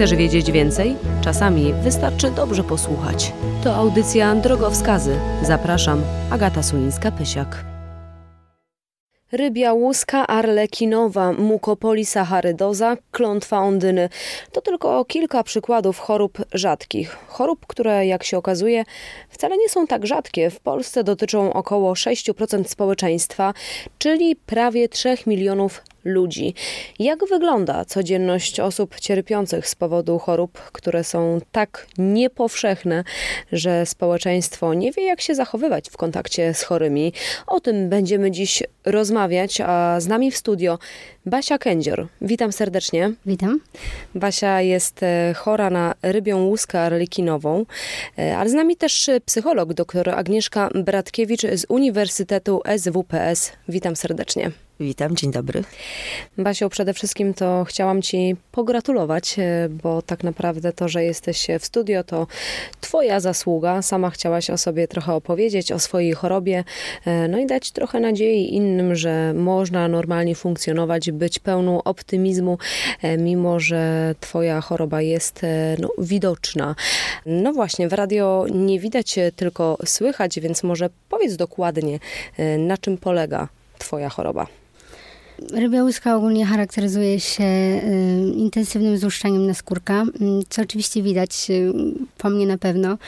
Chcesz wiedzieć więcej? Czasami wystarczy dobrze posłuchać. To audycja Drogowskazy. Zapraszam, Agata Sulińska-Pysiak. Rybia łuska, arlekinowa, mukopolisacharydoza, klątwa ondyny. To tylko kilka przykładów chorób rzadkich. Chorób, które jak się okazuje wcale nie są tak rzadkie. W Polsce dotyczą około 6% społeczeństwa, czyli prawie 3 milionów ludzi. Jak wygląda codzienność osób cierpiących z powodu chorób, które są tak niepowszechne, że społeczeństwo nie wie, jak się zachowywać w kontakcie z chorymi? O tym będziemy dziś rozmawiać, a z nami w studio Basia Kędzior. Witam serdecznie. Witam. Basia jest e, chora na rybią łuskę arlekinową, e, ale z nami też psycholog dr Agnieszka Bratkiewicz z Uniwersytetu SWPS. Witam serdecznie. Witam, dzień dobry. Basiu, przede wszystkim to chciałam Ci pogratulować, e, bo tak naprawdę to, że jesteś w studio, to Twoja zasługa. Sama chciałaś o sobie trochę opowiedzieć, o swojej chorobie, no i dać trochę nadziei innym, że można normalnie funkcjonować, być pełną optymizmu, e, mimo że Twoja choroba jest e, no, widoczna. No właśnie, w radio nie widać, tylko słychać, więc może powiedz dokładnie, na czym polega Twoja choroba. Rybia łyska ogólnie charakteryzuje się y, intensywnym złuszczaniem naskórka, y, co oczywiście widać y, po mnie na pewno.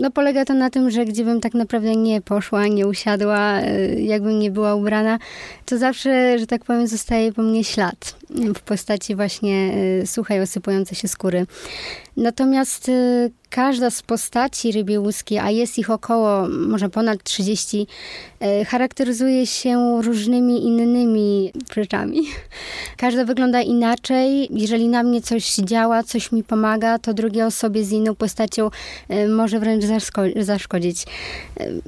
No polega to na tym, że gdziebym tak naprawdę nie poszła, nie usiadła, jakbym nie była ubrana, to zawsze, że tak powiem, zostaje po mnie ślad w postaci właśnie suchej, osypującej się skóry. Natomiast y, każda z postaci rybiej łuskiej, a jest ich około, może ponad 30, y, charakteryzuje się różnymi innymi rzeczami. Każda wygląda inaczej. Jeżeli na mnie coś działa, coś mi pomaga, to drugiej osobie z inną postacią y, może wręcz zaszkodzić.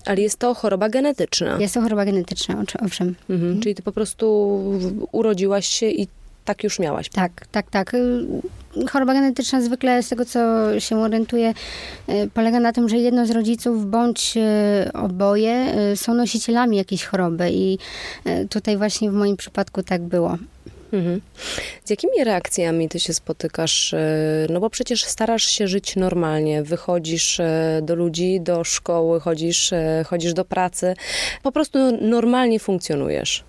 Ale jest to choroba genetyczna. Jest to choroba genetyczna, owszem. Mhm. Mhm. Czyli ty po prostu urodziłaś się i tak już miałaś. Tak, tak, tak. Choroba genetyczna zwykle, z tego co się orientuję, y, polega na tym, że jedno z rodziców bądź y, oboje y, są nosicielami jakiejś choroby i tutaj właśnie w moim przypadku tak było. Mhm. Z jakimi reakcjami ty się spotykasz? No bo przecież starasz się żyć normalnie, wychodzisz do ludzi, do szkoły, chodzisz, chodzisz do pracy, po prostu normalnie funkcjonujesz.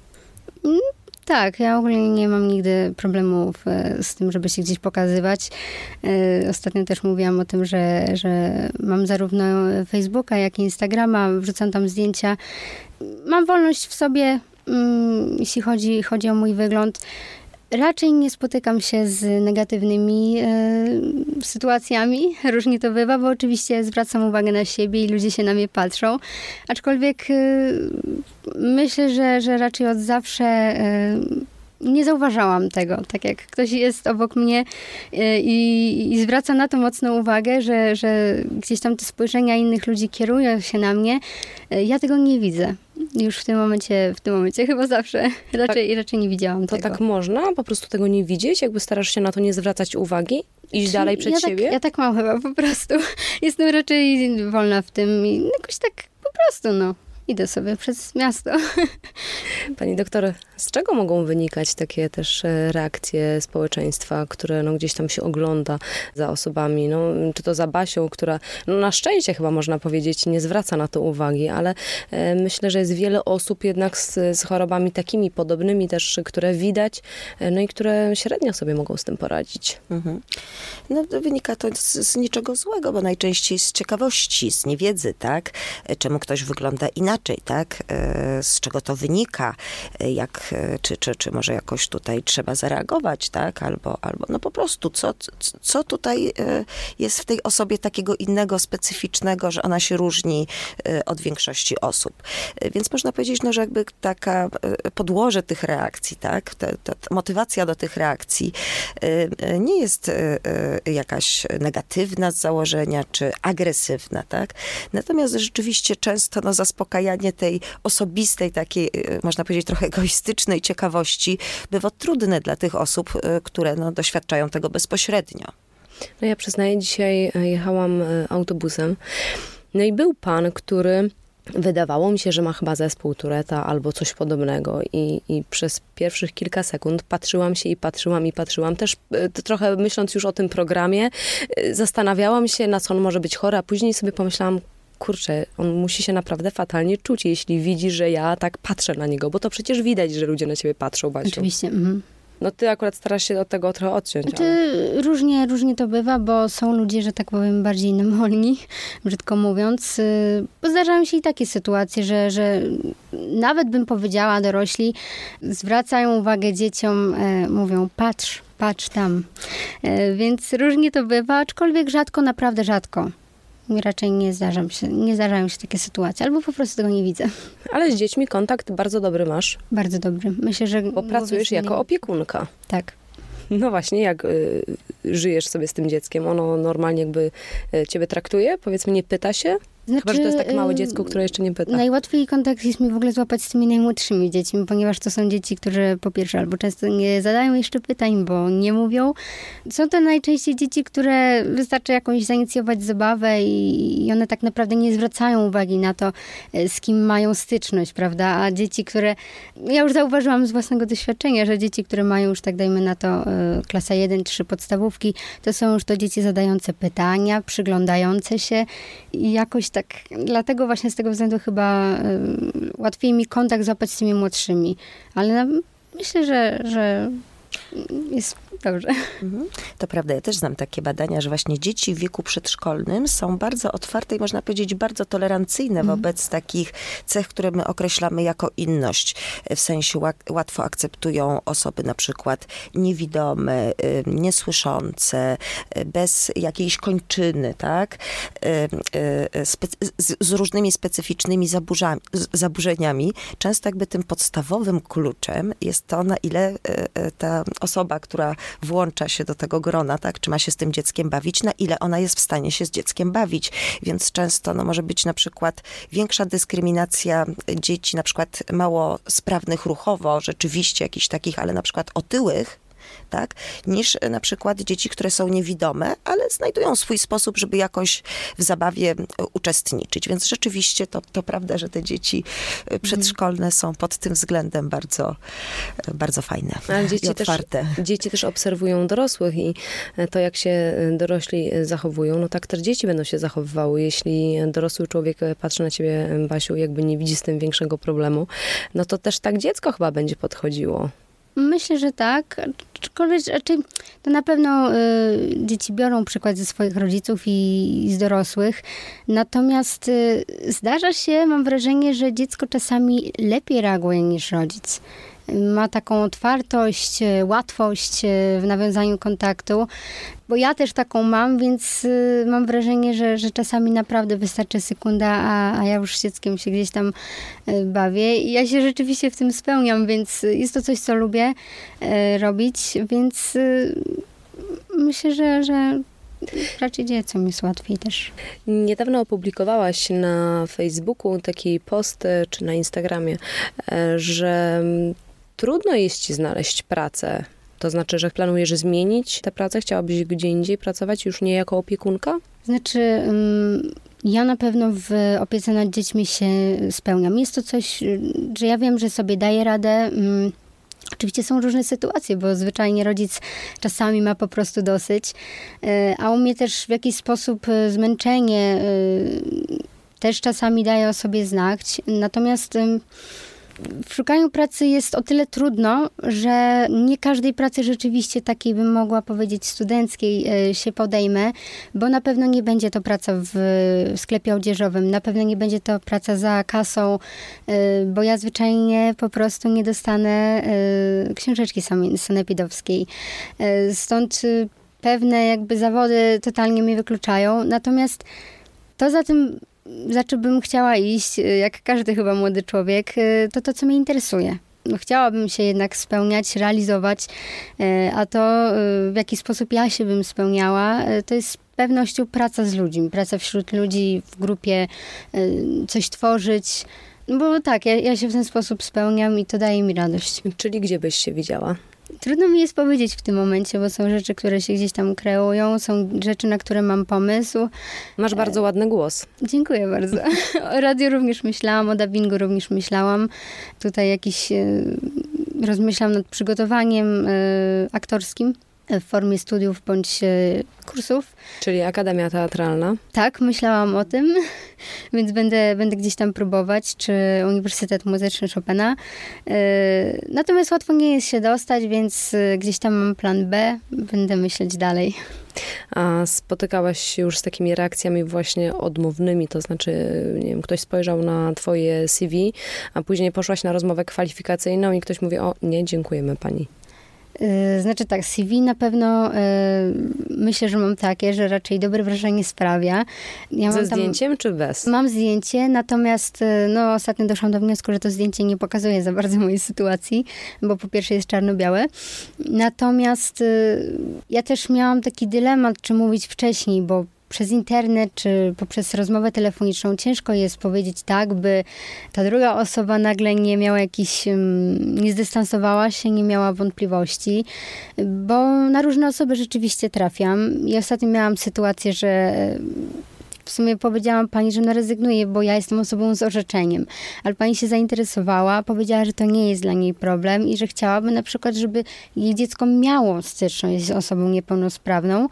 Tak, ja ogólnie nie mam nigdy problemów e, z tym, żeby się gdzieś pokazywać. E, ostatnio też mówiłam o tym, że, że mam zarówno Facebooka, jak i Instagrama, wrzucam tam zdjęcia. Mam wolność w sobie, mm, jeśli chodzi, chodzi o mój wygląd. Raczej nie spotykam się z negatywnymi e, sytuacjami. Różnie to bywa, bo oczywiście zwracam uwagę na siebie i ludzie się na mnie patrzą. Aczkolwiek e, myślę, że, że raczej od zawsze e, nie zauważałam tego. Tak jak ktoś jest obok mnie e, i, i, zwraca na to mocną uwagę, że, że gdzieś tam te spojrzenia innych ludzi kierują się na mnie, e, ja tego nie widzę już w tym momencie, w tym momencie chyba zawsze raczej, tak, raczej nie widziałam to tego. tak można po prostu tego nie widzieć? Jakby starasz się na to nie zwracać uwagi? Iść Czy dalej przed ja siebie? Tak, ja tak mam chyba po prostu. Jestem raczej wolna w tym i jakoś tak po prostu, no idę sobie przez miasto. Pani doktor, z czego mogą wynikać takie też e, reakcje społeczeństwa, które no, gdzieś tam się ogląda za osobami? No, czy to za Basią, która no, na szczęście chyba można powiedzieć nie zwraca na to uwagi, ale e, myślę, że jest wiele osób jednak z, z chorobami takimi podobnymi też, które widać, e, no i które średnio sobie mogą z tym poradzić. Mhm. No, wynika to z, z niczego złego, bo najczęściej z ciekawości, z niewiedzy, tak? Czemu ktoś wygląda inaczej inaczej, tak? E, z czego to wynika, e, jak, czy, czy, czy może jakoś tutaj trzeba zareagować, tak? Albo, albo no po prostu, co, co tutaj jest w tej osobie takiego innego, specyficznego, że ona się różni od większości osób. Więc można powiedzieć, no, że jakby taka podłoże tych reakcji, tak? Ta, ta, ta motywacja do tych reakcji nie jest jakaś negatywna z założenia, czy agresywna, tak? Natomiast rzeczywiście często no, zaspokajanie tej osobistej, takiej, y, można powiedzieć, trochę egoistycznej ciekawości bywa trudne dla tych osób, y, które no, doświadczają tego bezpośrednio. No ja przyznaję, dzisiaj e, jechałam e, autobusem, no i był pan, który Wydawało mi się, że ma chyba zespół Tureta albo coś podobnego i, i przez pierwszych kilka sekund patrzyłam się i patrzyłam i patrzyłam. Też e, trochę myśląc już o tym programie, zastanawiałam się, na co on może być chory, a później sobie pomyślałam, kurczę, on musi się naprawdę fatalnie czuć, jeśli widzi, że ja tak patrzę na niego, bo to przecież widać, że ludzie na ciebie patrzą, Basiu. Oczywiście. Mhm. No ty akurat starasz się od tego trochę odciąć. Znaczy, ale... różnie, różnie to bywa, bo są ludzie, że tak powiem, bardziej nemolni, brzydko mówiąc. Y, bo zdarzają się i takie sytuacje, że, że nawet bym powiedziała, dorośli zwracają uwagę dzieciom, e, mówią patrz, patrz tam. E, więc różnie to bywa, aczkolwiek rzadko, naprawdę rzadko raczej nie, zdarzam się, nie zdarzają się takie sytuacje, albo po prostu tego nie widzę. Ale z dziećmi kontakt bardzo dobry masz. Bardzo dobry. Myślę, że... Bo pracujesz jako opiekunka. Tak. No właśnie, jak y, żyjesz sobie z tym dzieckiem? Ono normalnie jakby y, ciebie traktuje? Powiedzmy, nie pyta się? Znaczy, Chyba, że to jest takie małe dziecko, które jeszcze nie pyta. Najłatwiej kontakt jest mi w ogóle złapać z tymi najmłodszymi dziećmi, ponieważ to są dzieci, które po pierwsze albo często nie zadają jeszcze pytań, bo nie mówią. Są to najczęściej dzieci, które wystarczy jakąś zainicjować zabawę i, i one tak naprawdę nie zwracają uwagi na to, e, z kim mają styczność, prawda? A dzieci, które... Ja już zauważyłam z własnego doświadczenia, że dzieci, które mają już, tak dajmy na to, e, klasa 1, 3 podstawówki, to są już to dzieci zadające pytania, przyglądające się i jakoś tak, dlatego właśnie z tego względu chyba y, łatwiej mi kontakt złapać z tymi młodszymi. Ale myślę, że, że jest dobrze. Mhm. To prawda, ja też znam takie badania, że właśnie dzieci w wieku przedszkolnym są bardzo otwarte i można powiedzieć bardzo tolerancyjne mhm. wobec takich cech, które my określamy jako inność. W sensie łatwo akceptują osoby na przykład niewidome, y, niesłyszące, y, bez jakiejś kończyny, tak? Y, z, z różnymi specyficznymi zaburzeniami. Często jakby tym podstawowym kluczem jest to, na ile ta osoba, która włącza się do tego grona, tak, czy ma się z tym dzieckiem bawić, na ile ona jest w stanie się z dzieckiem bawić. Więc często no, może być na przykład większa dyskryminacja dzieci, na przykład mało sprawnych ruchowo, rzeczywiście jakichś takich, ale na przykład otyłych, tak, niż na przykład dzieci, które są niewidome, ale znajdują swój sposób, żeby jakoś w zabawie uczestniczyć. Więc rzeczywiście to, to prawda, że te dzieci przedszkolne są pod tym względem bardzo, bardzo fajne ale dzieci i otwarte. Też, dzieci też obserwują dorosłych i to, jak się dorośli zachowują, no tak też dzieci będą się zachowywały. Jeśli dorosły człowiek patrzy na ciebie, Basiu, jakby nie widzi z tym większego problemu, no to też tak dziecko chyba będzie podchodziło. Myślę, że tak. Aczkolwiek raczej to na pewno y, dzieci biorą przykład ze swoich rodziców i, i z dorosłych. Natomiast y, zdarza się, mam wrażenie, że dziecko czasami lepiej reaguje niż rodzic ma taką otwartość, e, łatwość e, w nawiązaniu kontaktu, bo ja też taką mam, więc e, mam wrażenie, że, że czasami naprawdę wystarczy sekunda, a, a ja już z dzieckiem się gdzieś tam bawię i ja się rzeczywiście w tym spełniam, więc jest to coś, co lubię robić, więc myślę, że, że raczej dzieciom jest łatwiej też. Niedawno opublikowałaś na Facebooku taki post, czy na Instagramie, że trudno jest ci znaleźć pracę. To znaczy, że planujesz zmienić tę pracę? Chciałabyś gdzie indziej pracować, już nie jako opiekunka? Znaczy, ja na pewno w opiece nad dziećmi się spełniam. Jest to coś, że ja wiem, że sobie daję radę. Oczywiście są różne sytuacje, bo zwyczajnie rodzic czasami ma po prostu dosyć, e, a u mnie też w jakiś sposób e, zmęczenie e, też czasami daje o sobie znać. Natomiast w szukaniu pracy jest o tyle trudno, że nie każdej pracy rzeczywiście takiej bym mogła powiedzieć studenckiej e, się podejmę, bo na pewno nie będzie to praca w sklepie odzieżowym, na pewno nie będzie to praca za kasą, e, bo ja zwyczajnie po prostu nie dostanę e, książeczki sanepidowskiej. Stąd pewne jakby zawody totalnie mnie wykluczają. Natomiast to za tym za czym bym chciała iść, y, jak każdy chyba młody człowiek, y, to to, co mnie interesuje. No, chciałabym się jednak spełniać, realizować, y, a to w jaki sposób ja się bym spełniała, to jest pewnością praca z ludźmi, praca wśród ludzi, w grupie, coś tworzyć. No bo tak, ja, ja się w ten sposób spełniam i to daje mi radość. Czyli gdzie byś się widziała? Trudno mi jest powiedzieć w tym momencie, bo są rzeczy, które się gdzieś tam kreują, są rzeczy, na które mam pomysł. Masz bardzo ładny głos. Dziękuję bardzo. O radiu również myślałam, o dubbingu również myślałam. Tutaj jakiś e, rozmyślam nad przygotowaniem e, aktorskim w formie studiów bądź e, kursów. Czyli Akademia Teatralna? Tak, myślałam o tym, więc będę, będę gdzieś tam próbować, czy Uniwersytet Muzyczny Chopina. E, natomiast łatwo nie jest się dostać, więc e, gdzieś tam mam plan B, będę myśleć dalej. A spotykałaś się już z takimi reakcjami właśnie odmownymi, to znaczy, nie wiem, ktoś spojrzał na twoje CV, a później poszłaś na rozmowę kwalifikacyjną i ktoś mówi, o nie, dziękujemy pani. Y, znaczy tak, CV na pewno y, myślę, że mam takie, że raczej dobre wrażenie sprawia. Ja Ze zdjęciem czy bez? Mam zdjęcie, natomiast y, no, ostatnio doszłam do wniosku, że to zdjęcie nie pokazuje za bardzo mojej sytuacji, bo po pierwsze jest czarno-białe. Natomiast ja też miałam taki dylemat, czy mówić wcześniej, bo przez internet czy poprzez rozmowę telefoniczną ciężko jest powiedzieć tak, by ta druga osoba nagle nie miała jakiś, nie zdystansowała się, nie miała wątpliwości, bo na różne osoby rzeczywiście trafiam. I ostatnio miałam sytuację, że w sumie powiedziałam pani, że no rezygnuję, bo ja jestem osobą z orzeczeniem. Ale pani się zainteresowała, powiedziała, że to nie jest dla niej problem i że chciałaby na przykład, żeby jej dziecko miało styczność z osobą niepełnosprawną,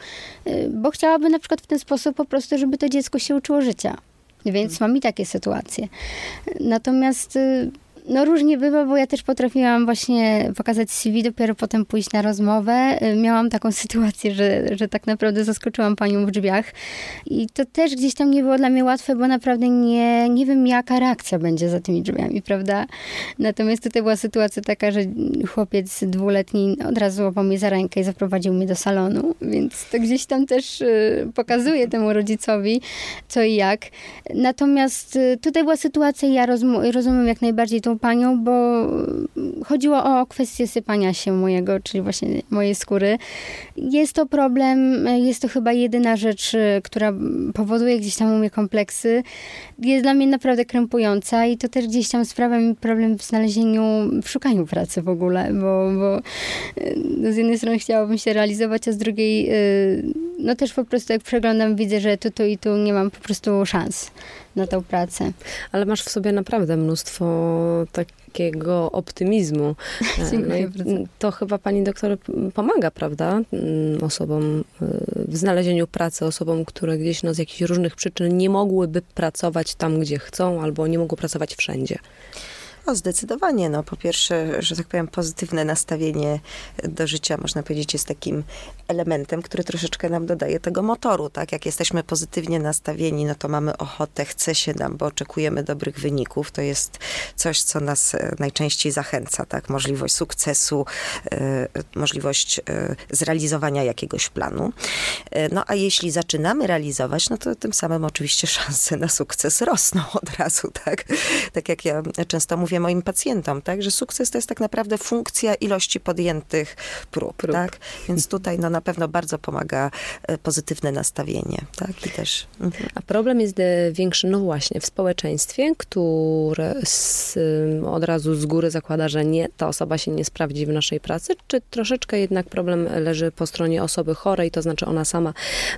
y, bo chciałaby na przykład w ten sposób po prostu, żeby to dziecko się uczyło życia. Więc mam i takie sytuacje. Natomiast y, no różnie bywa, bo ja też potrafiłam właśnie pokazać CV, dopiero potem pójść na rozmowę. Y, miałam taką sytuację, że, że tak naprawdę zaskoczyłam panią w drzwiach i to też gdzieś tam nie było dla mnie łatwe, bo naprawdę nie, nie wiem jaka reakcja będzie za tymi drzwiami, prawda? Natomiast tutaj była sytuacja taka, że chłopiec dwuletni od razu złapał mnie za rękę i zaprowadził mnie do salonu, więc to gdzieś tam też y, pokazuje temu rodzicowi co i jak. Natomiast y, tutaj była sytuacja, ja rozumiem jak najbardziej tą panią, bo chodziło o kwestię sypania się mojego, czyli właśnie mojej skóry. Jest to problem, jest to chyba jedyna rzecz, która powoduje gdzieś tam u mnie kompleksy. Jest dla mnie naprawdę krępująca i to też gdzieś tam sprawia mi problem w znalezieniu, w szukaniu pracy w ogóle, bo, bo no z jednej strony chciałabym się realizować, a z drugiej y, no też po prostu jak przeglądam widzę, że tu, tu i tu nie mam po prostu szans na tę pracę. Ale masz w sobie naprawdę mnóstwo takiego optymizmu. Dziękuję no to chyba pani doktor pomaga, prawda, mm, osobom y, w znalezieniu pracy, osobom, które gdzieś no, z jakichś różnych przyczyn nie mogłyby pracować tam, gdzie chcą, albo nie mogły pracować wszędzie. O, zdecydowanie. No, po pierwsze, że tak powiem, pozytywne nastawienie do życia, można powiedzieć, jest takim elementem, który troszeczkę nam dodaje tego motoru, tak? Jak jesteśmy pozytywnie nastawieni, no to mamy ochotę, chce się nam, bo oczekujemy dobrych wyników. To jest coś, co nas e, najczęściej zachęca, tak? Możliwość sukcesu, e, możliwość e, zrealizowania jakiegoś planu. No, a jeśli zaczynamy realizować, no to tym samym oczywiście szanse na sukces rosną od razu, tak? Tak jak ja często mówię moim pacjentom, tak? Że sukces to jest tak naprawdę funkcja ilości podjętych prób, prób. tak? Więc tutaj, no na pewno bardzo pomaga e, pozytywne nastawienie, tak? I też... Mhm. A problem jest e, większy, no właśnie, w społeczeństwie, które z, od razu z góry zakłada, że nie, ta osoba się nie sprawdzi w naszej pracy, czy troszeczkę jednak problem leży po stronie osoby chorej, to znaczy ona sama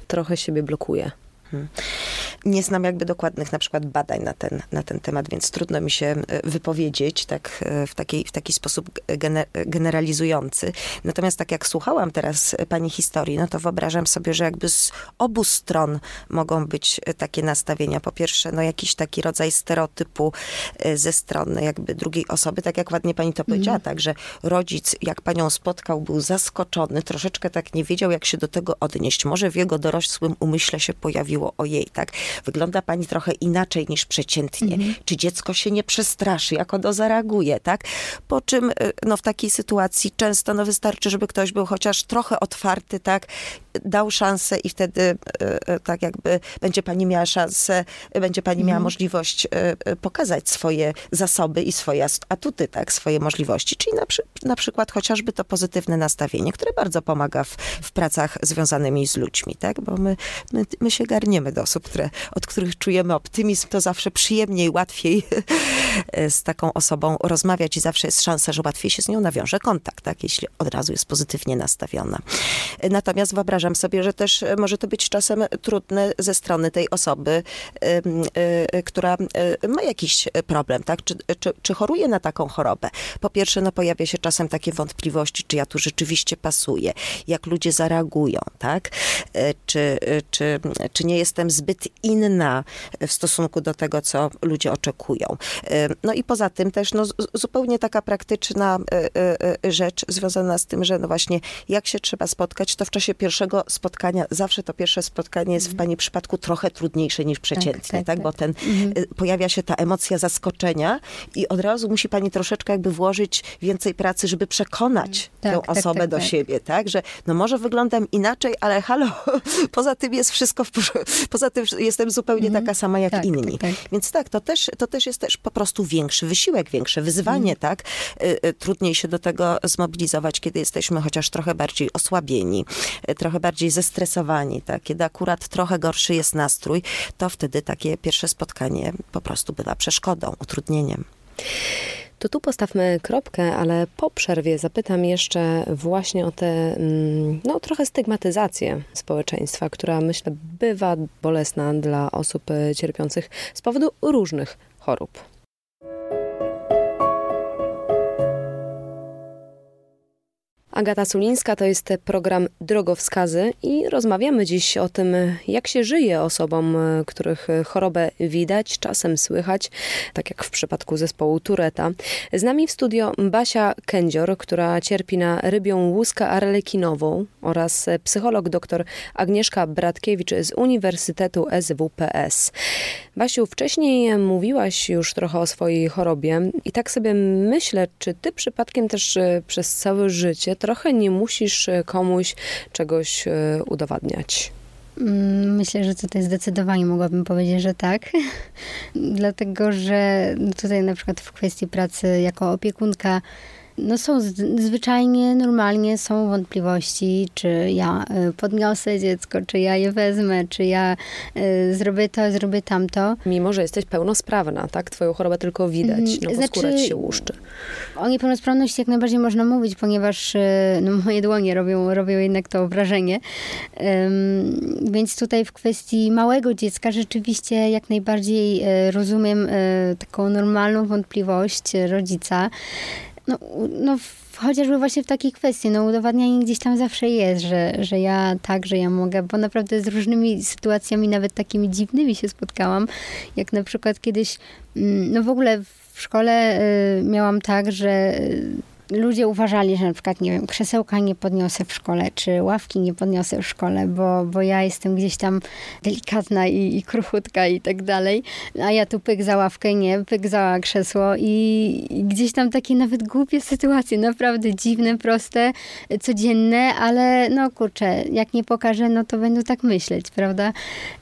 trochę siebie blokuje? Mhm. Nie znam jakby dokładnych na przykład badań na ten, na ten temat, więc trudno mi się e, wypowiedzieć tak, e, w, taki, w taki sposób generalizujący. Natomiast tak jak słuchałam teraz pani historii, no to wyobrażam sobie, że jakby z obu stron mogą być takie nastawienia. Po pierwsze, no jakiś taki rodzaj stereotypu e, ze strony jakby drugiej osoby, tak jak ładnie pani to powiedziała, mm. tak, że rodzic, jak panią spotkał, był zaskoczony, troszeczkę tak nie wiedział, jak się do tego odnieść. Może w jego dorosłym umyśle się pojawiło ojej, tak, wygląda pani trochę inaczej niż przeciętnie. Mm. Czy dziecko się nie przestraszy, jak ono zareaguje, tak? Po czym, e, no w takiej sytuacji często, no wystarczy, żeby ktoś był chociaż trochę otwarty, tak, dał szansę i wtedy e, e, tak jakby będzie pani miała szansę, będzie pani miała mhm. możliwość pokazać swoje zasoby i swoje atuty, tak, swoje możliwości. Czyli na, przy, na przykład chociażby to pozytywne nastawienie, które bardzo pomaga w, w pracach związanymi z ludźmi, tak, bo my, my, my się garniemy do osób, które, od których czujemy optymizm, to zawsze przyjemniej, łatwiej z taką osobą rozmawiać i zawsze jest szansa, że łatwiej się z nią nawiąże kontakt, tak, jeśli od razu jest pozytywnie nastawiona. Natomiast wyobrażam sobie, że też e, może to być czasem trudne ze strony tej osoby, e, która e, ma jakiś problem, tak? Czy, czy, czy choruje na taką chorobę. Po pierwsze, no pojawia się czasem takie wątpliwości, czy ja tu rzeczywiście pasuję, jak ludzie zareagują, tak? Czy, czy, czy nie jestem zbyt inna w stosunku do tego, co ludzie oczekują. No i poza tym też no, zupełnie taka praktyczna rzecz związana z tym, że no właśnie jak się trzeba spotkać, to w czasie pierwszego spotkania, zawsze to pierwsze spotkanie jest w pani przypadku trochę trudniejsze niż przeciętnie, tak? tak, tak, tak? Bo ten, mhm. Pojawia się ta emocja zaskoczenia i od razu musi pani troszeczkę jakby włożyć więcej pracy, żeby przekonać tak, tę tak, osobę tak, do siebie, tak? Że no może wyglądam inaczej, ale halo, poza tym jest wszystko, w, poza tym jestem zupełnie mhm. taka sama jak inni. Więc tak, to też, to też jest też po prostu większy wysiłek, większe wyzwanie, mhm. tak? Y, y, trudniej się do tego zmobilizować, kiedy jesteśmy chociaż trochę bardziej osłabieni, trochę bardziej zestresowani, tak? kiedy akurat trochę gorszy jest nastrój, to wtedy takie pierwsze spotkanie po prostu bywa przeszkodą, utrudnieniem. To tu postawmy kropkę, ale po przerwie zapytam jeszcze właśnie o tę, mm, no trochę stygmatyzację społeczeństwa, która myślę bywa bolesna dla osób cierpiących z powodu różnych chorób. Agata Sulińska to jest program Drogowskazy i rozmawiamy dziś o tym, jak się żyje osobom, których chorobę widać, czasem słychać, tak jak w przypadku zespołu Tureta. Z nami w studio Basia Kędzior, która cierpi na rybią łuskę arlekinową oraz psycholog dr Agnieszka Bratkiewicz z Uniwersytetu SWPS. Basiu, wcześniej mówiłaś już trochę o swojej chorobie i tak sobie myślę, czy ty przypadkiem też przez całe życie trochę nie musisz e, komuś czegoś e, udowadniać. Mm, myślę, że tutaj zdecydowanie mogłabym powiedzieć, że tak. Dlatego, że tutaj na przykład w kwestii pracy jako opiekunka no są zwyczajnie, normalnie są wątpliwości, czy ja y, podniosę dziecko, czy ja je wezmę, czy ja y, zrobię to, zrobię tamto. Mimo, że jesteś pełnosprawna, tak? Twoją chorobę tylko widać, mhm. no bo znaczy, skóra ci się łuszczy. O niepełnosprawności jak najbardziej można mówić, ponieważ y, no, moje dłonie robią, robią jednak to wrażenie. Więc tutaj w kwestii małego dziecka rzeczywiście jak najbardziej rozumiem taką normalną wątpliwość rodzica. No, no chociażby właśnie w takiej kwestii, no udowadnianie gdzieś tam zawsze jest, że, że ja tak, że ja mogę, bo naprawdę z różnymi sytuacjami, nawet takimi dziwnymi się spotkałam, jak na przykład kiedyś, mm, no w ogóle w szkole y, miałam tak, że ludzie uważali, że na przykład, nie wiem, krzesełka nie podniosę w szkole, czy ławki nie podniosę w szkole, bo, bo ja jestem gdzieś tam delikatna i, i kruchutka i tak dalej, a ja tu pyk za ławkę, nie, pyk za krzesło i, i gdzieś tam takie nawet głupie sytuacje, naprawdę dziwne, proste, codzienne, ale no kurczę, jak nie pokażę, no to będą tak myśleć, prawda?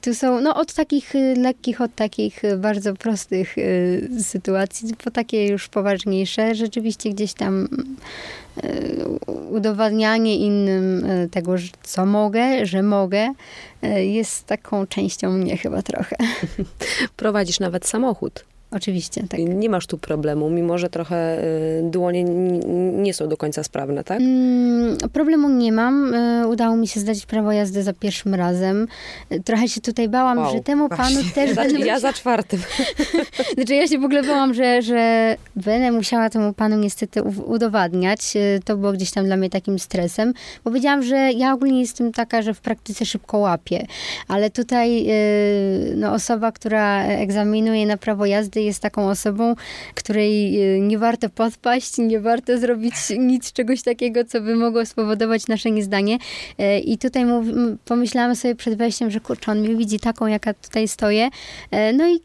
Tu są, no od takich y, lekkich, od takich y, bardzo prostych y, sytuacji, po takie już poważniejsze, rzeczywiście gdzieś tam udowadnianie innym e, tego, co mogę, że mogę, e, jest taką częścią mnie chyba trochę. Prowadzisz nawet samochód. Oczywiście, tak. Nie masz tu problemu, mimo że trochę y, dłonie nie są do końca sprawne, tak? Mm, problemu nie mam. Y, Udało mi się zdać prawo jazdy za pierwszym razem. Y, Trochę się tutaj bałam, Wow, że temu panu właśnie. też Za, będę ja za czwartym. Znaczy ja się w ogóle bałam, że, że będę musiała temu panu niestety udowadniać. To było gdzieś tam dla mnie takim stresem. Bo wiedziałam, że ja ogólnie jestem taka, że w praktyce szybko łapię. Ale tutaj no, osoba, która egzaminuje na prawo jazdy jest taką osobą, której y, nie warto podpaść, nie warto zrobić nic, czegoś takiego, co by mogło spowodować nasze niezdanie. Y, I tutaj pomyślałam sobie przed wejściem, że kurczę, on mnie widzi taką, jaka tutaj stoję. Y, No i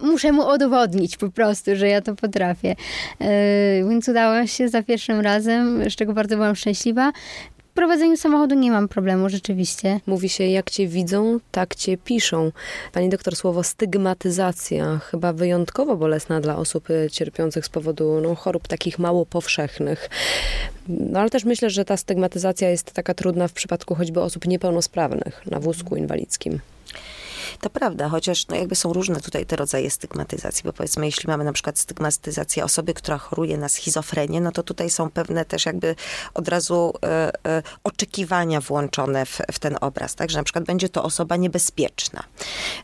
muszę mu udowodnić po prostu, że ja to potrafię. Więc udało się za pierwszym razem, z czego bardzo byłam szczęśliwa. Prowadzeniu samochodu nie mam problemu, rzeczywiście. Mówi się, jak cię widzą, tak cię piszą. Pani doktor, słowo stygmatyzacja chyba wyjątkowo bolesna dla osób y, cierpiących z powodu no, chorób takich mało powszechnych. No ale też myślę, że ta stygmatyzacja jest taka trudna w przypadku choćby osób niepełnosprawnych na wózku inwalidzkim. To prawda, chociaż no jakby są różne tutaj te rodzaje stygmatyzacji, bo powiedzmy, jeśli mamy na przykład stygmatyzację osoby, która choruje na schizofrenię, no to tutaj są pewne też jakby od razu e, e, oczekiwania włączone w, w ten obraz, tak, że na przykład będzie to osoba niebezpieczna.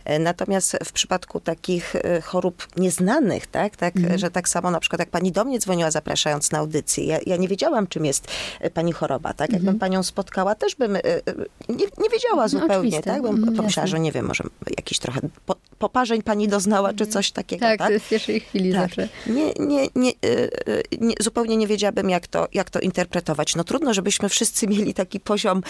E, natomiast w przypadku takich chorób nieznanych, tak, tak że tak samo na przykład jak pani do mnie dzwoniła zapraszając na audycję, ja, ja nie wiedziałam, czym jest pani choroba, tak, jakbym panią spotkała, też bym nie, nie wiedziała zupełnie, oczywiste. tak, bym Mhm, pomyślała, że nie wiem, może jakiś trochę po, poparzeń pani doznała, czy coś takiego, Tak, tak? to w pierwszej chwili Tak. zawsze. Nie, nie, nie, y, y, nie, zupełnie nie wiedziałabym, jak to, jak to interpretować. No trudno, żebyśmy wszyscy mieli taki poziom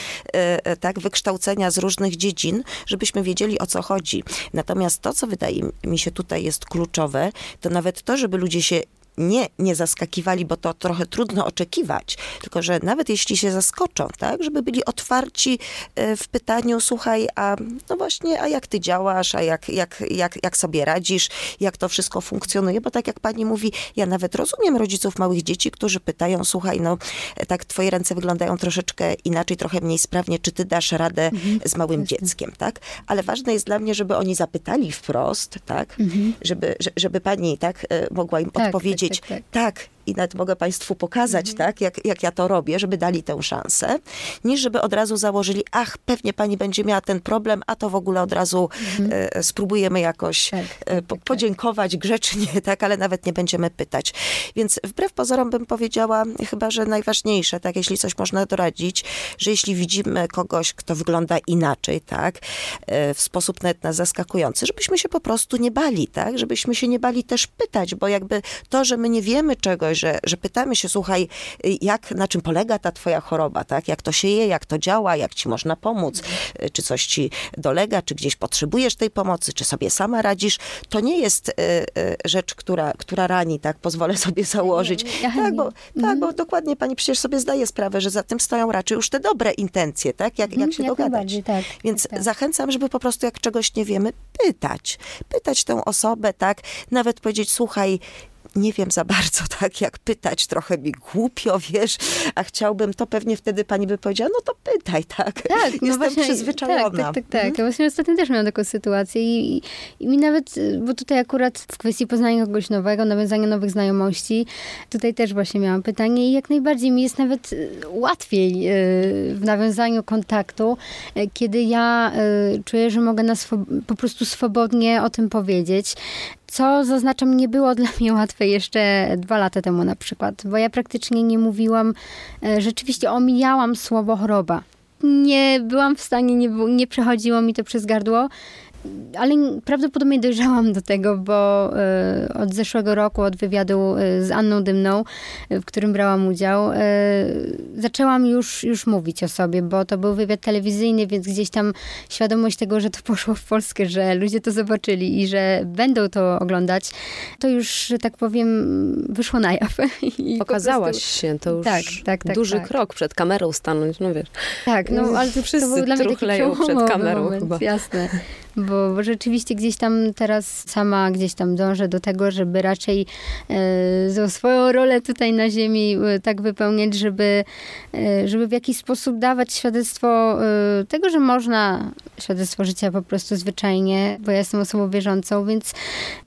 y, tak, wykształcenia z różnych dziedzin, żebyśmy wiedzieli, o co chodzi. Natomiast to, co wydaje mi się tutaj jest kluczowe, to nawet to, żeby ludzie się nie, nie zaskakiwali, bo to trochę trudno oczekiwać, tylko że nawet jeśli się zaskoczą, tak, żeby byli otwarci e, w pytaniu, słuchaj, a no właśnie, a jak ty działasz, a jak, jak, jak, jak sobie radzisz, jak to wszystko funkcjonuje, bo tak jak pani mówi, ja nawet rozumiem rodziców małych dzieci, którzy pytają, słuchaj, no e, tak twoje ręce wyglądają troszeczkę inaczej, trochę mniej sprawnie, czy ty dasz radę z małym dzieckiem, tak? Ale ważne jest dla mnie, żeby oni zapytali wprost, tak? Żeby, że- żeby pani, tak, e, mogła im tak, odpowiedzieć, tak, tak. tak, i nawet mogę Państwu pokazać, tak, jak, jak ja to robię, żeby dali tę szansę, niż żeby od razu założyli, ach, pewnie pani będzie miała ten problem, a to w ogóle od razu e, spróbujemy jakoś Tak, e, po, podziękować grzecznie, tak, ale nawet nie będziemy pytać. Więc wbrew pozorom bym powiedziała chyba, że najważniejsze, tak, jeśli coś można doradzić, że jeśli widzimy kogoś, kto wygląda inaczej, tak, e, w sposób nawet nas zaskakujący, żebyśmy się po prostu nie bali, tak, żebyśmy się nie bali też pytać, bo jakby to, że my nie wiemy czegoś, że, że pytamy się, słuchaj, jak, na czym polega ta twoja choroba, tak, jak to się je, jak to działa, jak ci można pomóc, czy coś ci dolega, czy gdzieś potrzebujesz tej pomocy, czy sobie sama radzisz, to nie jest y, y, rzecz, która, która rani, tak, pozwolę sobie założyć. tak, bo, tak, bo dokładnie pani przecież sobie zdaje sprawę, że za tym stoją raczej już te dobre intencje, tak, jak, jak się jak dogadać. najbardziej, tak. Więc tak, tak. zachęcam, żeby po prostu jak czegoś nie wiemy, pytać. Pytać tę osobę, tak? Nawet powiedzieć, słuchaj, nie wiem za bardzo, tak, jak pytać, trochę mi głupio, wiesz, a chciałbym, to pewnie wtedy pani by powiedziała, no to pytaj, tak, Tak, no jestem właśnie, przyzwyczajona. Tak, tak, tak. tak. Ja właśnie ostatnio też miałam taką sytuację i, i, i mi nawet, bo tutaj akurat w kwestii poznania kogoś nowego, nawiązania nowych znajomości, tutaj też właśnie miałam pytanie i jak najbardziej mi jest nawet y, łatwiej y, w nawiązaniu kontaktu, y, kiedy ja czuję, że mogę na po prostu swobodnie o tym powiedzieć. Co zaznaczam, nie było dla mnie łatwe jeszcze dwa lata temu na przykład, bo ja praktycznie nie mówiłam, e, rzeczywiście omijałam słowo choroba. Nie byłam w stanie, nie, nie przechodziło mi to przez gardło, ale prawdopodobnie dojrzałam do tego, bo e, od zeszłego roku, od wywiadu e, z Anną Dymną, e, w którym brałam udział, zaczęłam już, już mówić o sobie, bo to był wywiad telewizyjny, więc gdzieś tam świadomość tego, że to poszło w Polskę, że ludzie to zobaczyli i że będą to oglądać, to już, że tak powiem, wyszło na jaw. I po Pokazałaś prostu- się, to już Tak, tak, tak, duży tak. krok przed kamerą stanąć, no wiesz. Tak, no ale to, to Wszyscy był dla mnie taki przed kamerą moment, chyba. Jasne. Bo, rzeczywiście gdzieś tam teraz sama gdzieś tam dążę do tego, żeby raczej e, swoją rolę tutaj na ziemi e, tak wypełniać, żeby, e, żeby w jakiś sposób dawać świadectwo e, tego, że można świadectwo życia po prostu zwyczajnie, bo ja jestem osobą wierzącą, więc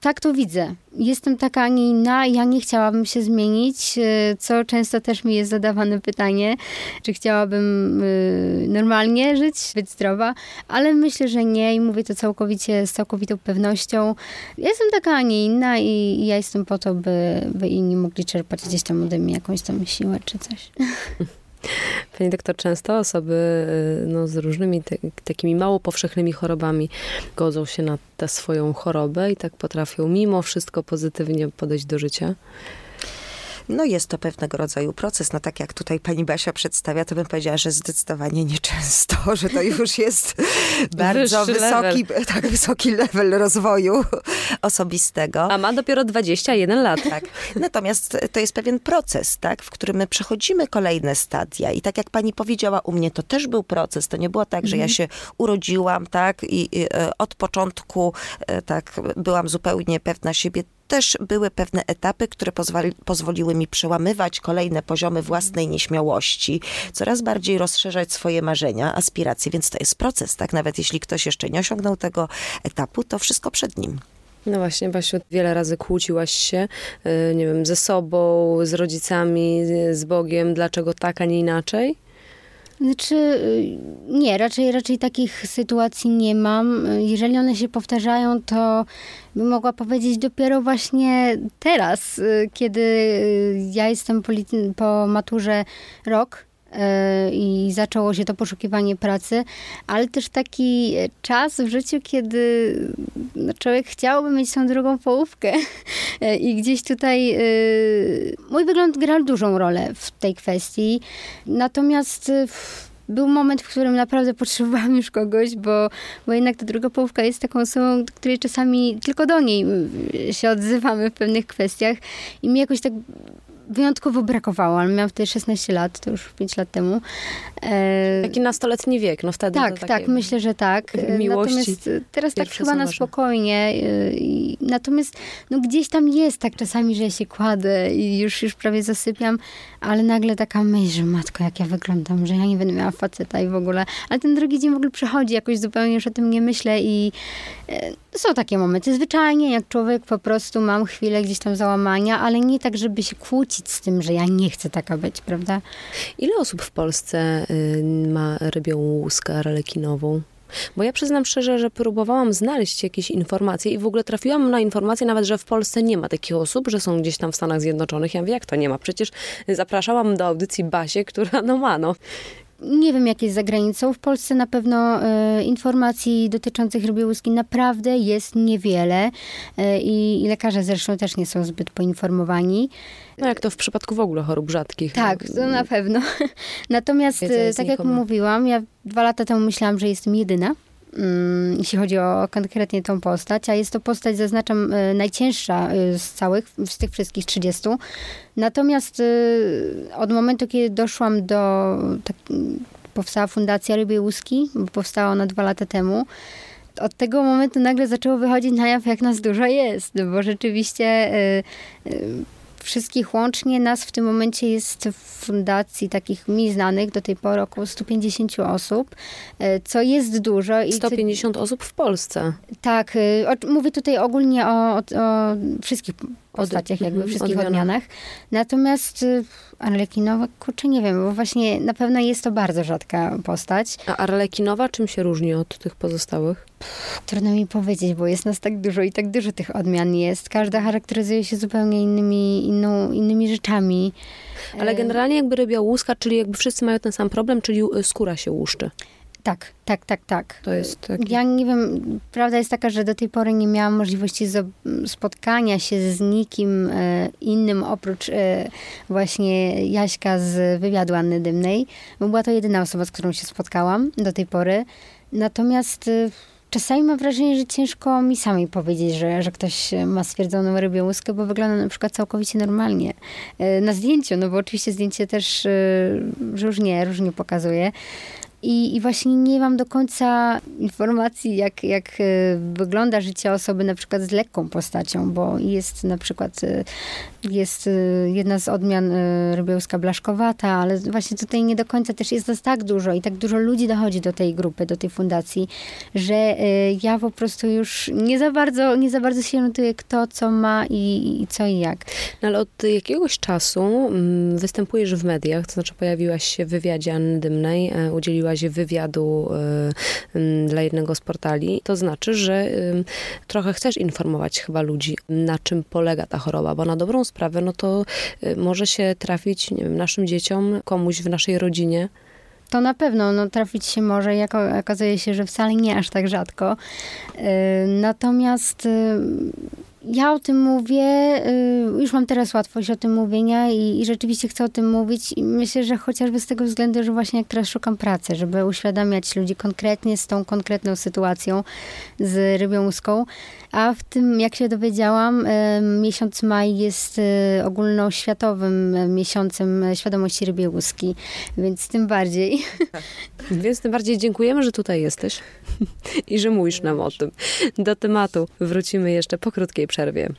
tak to widzę. Jestem taka, a nie inna, ja nie chciałabym się zmienić, e, co często też mi jest zadawane pytanie, czy chciałabym e, normalnie żyć, być zdrowa, ale myślę, że nie i mówię to całkowicie, z całkowitą pewnością. Ja jestem taka, a nie inna i ja jestem po to, by, by inni mogli czerpać gdzieś tam ode mnie jakąś tam siłę czy coś. Pani doktor, często osoby y, no, z różnymi te, takimi mało powszechnymi chorobami godzą się na tę swoją chorobę i tak potrafią mimo wszystko pozytywnie podejść do życia. No jest to pewnego rodzaju proces. No tak jak tutaj pani Basia przedstawia, to bym powiedziała, że zdecydowanie nieczęsto, że to już jest bardzo Wyższy wysoki, level. tak, wysoki level rozwoju osobistego. A ma dopiero 21 lat. Tak. Natomiast to jest pewien proces, tak, w którym my przechodzimy kolejne stadia. I tak jak pani powiedziała, u mnie to też był proces. To nie było tak, że ja się urodziłam, tak, i, i e, od początku e, tak byłam zupełnie pewna siebie. Też były pewne etapy, które pozwoli, pozwoliły mi przełamywać kolejne poziomy własnej nieśmiałości, coraz bardziej rozszerzać swoje marzenia, aspiracje, więc to jest proces, tak? Nawet jeśli ktoś jeszcze nie osiągnął tego etapu, to wszystko przed nim. No właśnie, Basiu, wiele razy kłóciłaś się, y, nie wiem, ze sobą, z rodzicami, z Bogiem. Dlaczego tak, a nie inaczej? Znaczy, y, nie, raczej, raczej takich sytuacji nie mam. Jeżeli one się powtarzają, to bym mogła powiedzieć dopiero właśnie teraz, y, kiedy y, ja jestem po, po maturze rok i zaczęło się to poszukiwanie pracy, ale też taki czas w życiu, kiedy no, człowiek chciałby mieć tą drugą połówkę i gdzieś tutaj y, mój wygląd grał dużą rolę w tej kwestii. Natomiast był moment, w którym naprawdę potrzebowałam już kogoś, bo, bo jednak ta druga połówka jest taką osobą, której czasami tylko do niej się odzywamy w pewnych kwestiach i mi jakoś tak wyjątkowo brakowało, ale miałam wtedy 16 lat, to już 5 lat temu. E, Taki nastoletni wiek, no wtedy tak, tak, takie... myślę, że tak. Miłości Natomiast e, teraz tak chyba na spokojnie. e, Natomiast no, gdzieś tam jest tak czasami, że ja się kładę i już, już prawie zasypiam, ale nagle taka myśl, że matko, jak ja wyglądam, że ja nie będę miała faceta i w ogóle. Ale ten drugi dzień w ogóle przechodzi, jakoś zupełnie już o tym nie myślę i e, są takie momenty. Zwyczajnie, jak człowiek po prostu mam chwilę gdzieś tam załamania, ale nie tak, żeby się kłócić z tym, że ja nie chcę taka być, prawda? Ile osób w Polsce y, ma rybią łuskę arlekinową? Bo ja przyznam szczerze, że próbowałam znaleźć jakieś informacje i w ogóle trafiłam na informację nawet, że w Polsce nie ma takich osób, że są gdzieś tam w Stanach Zjednoczonych. Ja mówię, jak to nie ma? Przecież zapraszałam do audycji Basię, która no ma, no. Nie wiem, jak jest za granicą. W Polsce na pewno e, informacji dotyczących rybiej łuski naprawdę jest niewiele e, i, lekarze zresztą też nie są zbyt poinformowani. No jak to w przypadku w ogóle chorób rzadkich. Tak, to na pewno. Natomiast, e, tak jak znikoma. mówiłam, ja dwa lata temu myślałam, że jestem jedyna. Mm, Jeśli chodzi o konkretnie tą postać, a jest to postać, zaznaczam, e, najcięższa e, z całych, z tych wszystkich 30. Natomiast e, od momentu, kiedy doszłam do, tak, powstała Fundacja Rybie Łuski, bo powstała ona dwa lata temu, od tego momentu nagle zaczęło wychodzić na jaw, jak nas dużo jest, bo rzeczywiście e, e, wszystkich łącznie nas w tym momencie jest w fundacji takich mi znanych do tej pory około 150 osób, e, co jest dużo. I co- 150 osób w Polsce. tak, o, mówię tutaj ogólnie o, o, o wszystkich postaciach, jakby mhm, wszystkich odmianach. odmianach. Natomiast y, Arlekinowa, kurczę, nie wiem, bo właśnie na pewno jest to bardzo rzadka postać. A arlekinowa czym się różni od tych pozostałych? Trudno mi powiedzieć, bo jest nas tak dużo i tak dużo tych odmian jest. Każda charakteryzuje się zupełnie innymi, inną, innymi rzeczami. Ale E, generalnie jakby rybia łuska, czyli jakby wszyscy mają ten sam problem, czyli y, skóra się łuszczy. Tak, tak, tak, tak. To jest taki... Ja nie wiem, prawda jest taka, że do tej pory nie miałam możliwości spotkania się z nikim e, innym oprócz e, właśnie Jaśka z wywiadu Anny Dymnej, bo była to jedyna osoba, z którą się spotkałam do tej pory. Natomiast e, czasami mam wrażenie, że ciężko mi samej powiedzieć, że, że ktoś ma stwierdzoną rybią łuskę, bo wygląda na przykład całkowicie normalnie. Na zdjęciu, no bo oczywiście zdjęcie też różnie, różnie pokazuje. I, I właśnie nie mam do końca informacji, jak, jak e, wygląda życie osoby na przykład z lekką postacią, bo jest na przykład e, jest e, jedna z odmian rybiełska blaszkowata, ale właśnie tutaj nie do końca też jest nas tak dużo i tak dużo ludzi dochodzi do tej grupy, do tej fundacji, że ja po prostu już nie za bardzo, nie za bardzo się orientuję, kto co ma i, i co i jak. No ale od jakiegoś czasu mm, występujesz w mediach, to znaczy pojawiłaś się w wywiadzie Anny Dymnej, udzieliłaś razie wywiadu y, dla jednego z portali, to znaczy, że trochę chcesz informować chyba ludzi, na czym polega ta choroba, bo na dobrą sprawę, no to y, może się trafić, wiem, naszym dzieciom, komuś w naszej rodzinie, to na pewno no, trafić się może, jako okazuje się, że wcale nie aż tak rzadko. Y, natomiast ja o tym mówię, y, już mam teraz łatwość o tym mówienia i, i, rzeczywiście chcę o tym mówić i myślę, że chociażby z tego względu, że właśnie jak teraz szukam pracy, żeby uświadamiać ludzi konkretnie z tą konkretną sytuacją z rybią łuską, a w tym, jak się dowiedziałam, miesiąc maj jest y, ogólnoświatowym miesiącem świadomości rybiej łuski, więc tym bardziej. Więc tym bardziej dziękujemy, że tutaj jesteś i że mówisz nam o tym. Do tematu wrócimy jeszcze po krótkiej przerwie.